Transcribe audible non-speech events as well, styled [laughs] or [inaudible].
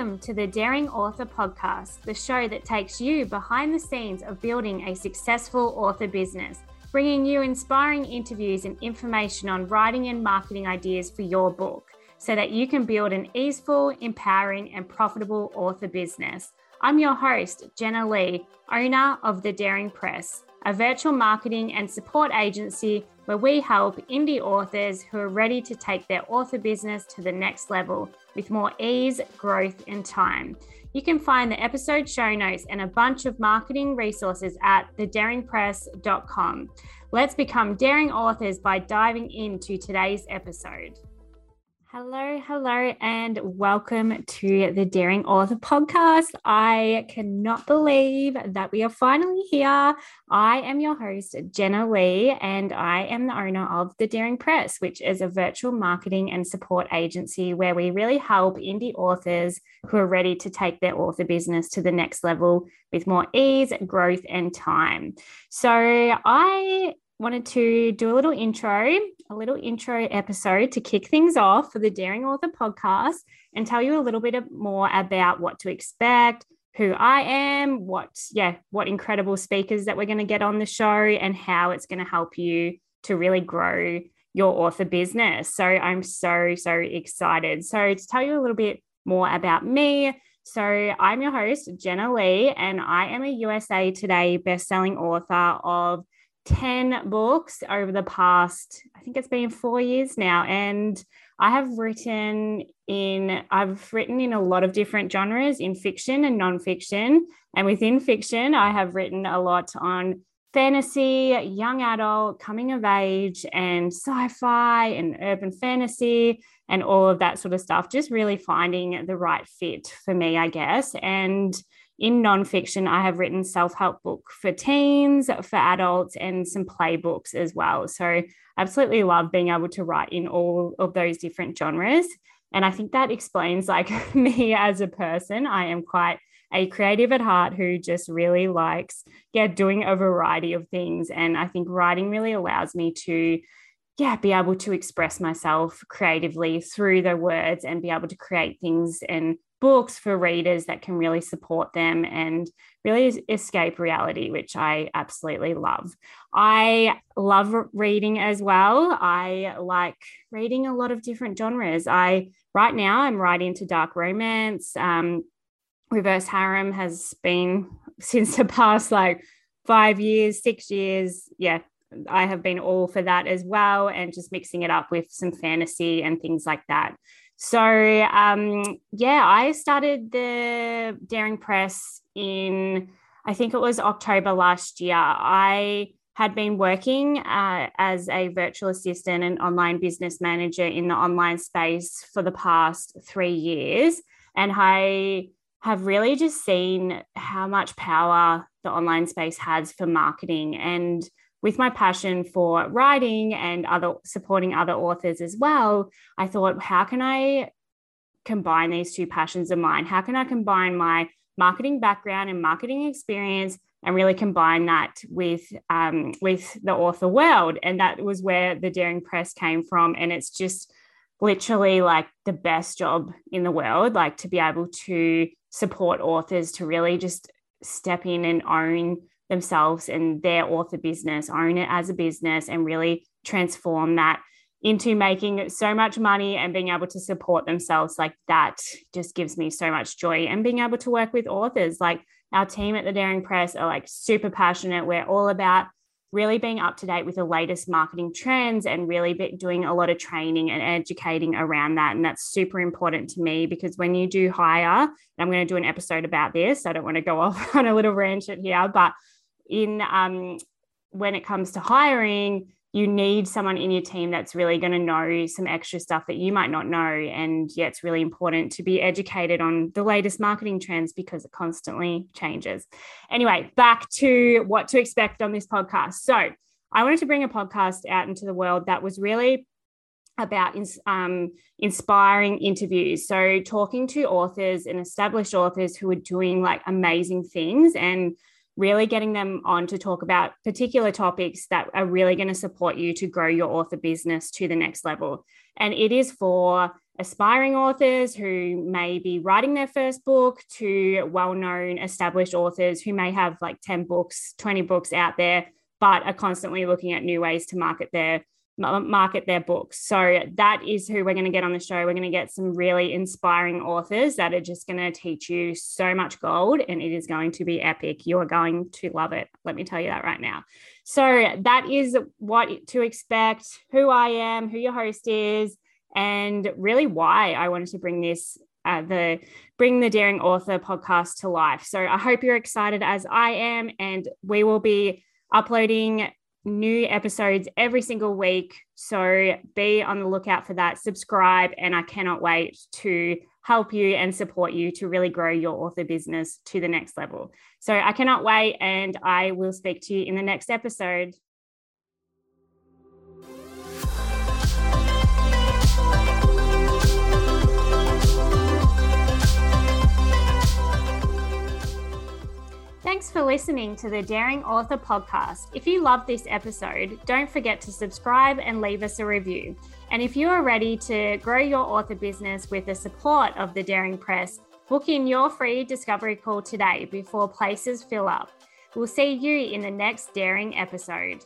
Welcome to the Daring Author Podcast, the show that takes you behind the scenes of building a successful author business, bringing you inspiring interviews and information on writing and marketing ideas for your book so that you can build an easeful, empowering, and profitable author business. I'm your host, Jenna Lee, owner of The Daring Press, a virtual marketing and support agency where we help indie authors who are ready to take their author business to the next level with more ease, growth, and time. You can find the episode show notes and a bunch of marketing resources at thedaringpress.com. Let's become daring authors by diving into today's episode. Hello, hello, and welcome to the Daring Author podcast. I cannot believe that we are finally here. I am your host, Jenna Lee, and I am the owner of The Daring Press, which is a virtual marketing and support agency where we really help indie authors who are ready to take their author business to the next level with more ease, growth, and time. So I wanted to do a little intro, a little intro episode to kick things off for the Daring Author podcast and tell you a little bit more about what to expect, who I am, what, yeah, what incredible speakers that we're going to get on the show and how it's going to help you to really grow your author business. So I'm so, so excited. So to tell you a little bit more about me, so I'm your host, Jenna Lee, and I am a USA Today bestselling author of 10 books over the past, I think it's been four years now. And I have written in, I've written in a lot of different genres in fiction and nonfiction. And within fiction, I have written a lot on fantasy, young adult, coming of age, and sci fi and urban fantasy and all of that sort of stuff. Just really finding the right fit for me, I guess. And in nonfiction, I have written self help book for teens, for adults, and some playbooks as well. So, I absolutely love being able to write in all of those different genres. And I think that explains like [laughs] me as a person. I am quite a creative at heart who just really likes, yeah, doing a variety of things. And I think writing really allows me to, yeah, be able to express myself creatively through the words and be able to create things and books for readers that can really support them and really escape reality, which I absolutely love. I love reading as well. I like reading a lot of different genres. I right now I'm right into dark romance. Um, reverse harem has been [laughs] since the past like five years, six years. Yeah, I have been all for that as well, and just mixing it up with some fantasy and things like that. So, um, yeah, I started the Daring Press in, I think it was October last year. I had been working uh, as a virtual assistant and online business manager in the online space for the past three years. And I have really just seen how much power the online space has for marketing and with my passion for writing and other supporting other authors as well, I thought, how can I combine these two passions of mine? How can I combine my marketing background and marketing experience and really combine that with um, with the author world? And that was where the Daring Press came from. And it's just literally like the best job in the world, like to be able to support authors to really just step in and own themselves and their author business, own it as a business, and really transform that into making so much money and being able to support themselves like that just gives me so much joy. And being able to work with authors like our team at the daring press are like super passionate. We're all about really being up to date with the latest marketing trends and really doing a lot of training and educating around that. And that's super important to me because when you do hire i'm going to do an episode about this i don't want to go [laughs] off on a little rant here but in um, when it comes to hiring, you need someone in your team that's really going to know some extra stuff that you might not know. And yeah, it's really important to be educated on the latest marketing trends because it constantly changes. Anyway, back to what to expect on this podcast. So, I wanted to bring a podcast out into the world that was really about um, inspiring interviews. So, talking to authors and established authors who are doing like amazing things and really getting them on to talk about particular topics that are really going to support you to grow your author business to the next level. And it is for aspiring authors who may be writing their first book to well known established authors who may have like 10 books, 20 books out there, but are constantly looking at new ways to market their market their books. So that is who we're going to get on the show. We're going to get some really inspiring authors that are just going to teach you so much gold and it is going to be epic. You are going to love it. Let me tell you that right now. So that is what to expect, who I am, who your host is, and really why I wanted to bring this uh, the bring the daring author podcast to life so i hope you're excited as i am and we will be uploading new episodes every single week. So be on the lookout for that. Subscribe and i cannot wait to help you and support you to really grow your author business to the next level. So i cannot wait and i will speak to you in the next episode listening to the Daring Author podcast. If you love this episode, don't forget to subscribe and leave us a review. And if you are ready to grow your author business with the support of the Daring Press, book in your free discovery call today before places fill up. We'll see you in the next Daring episode.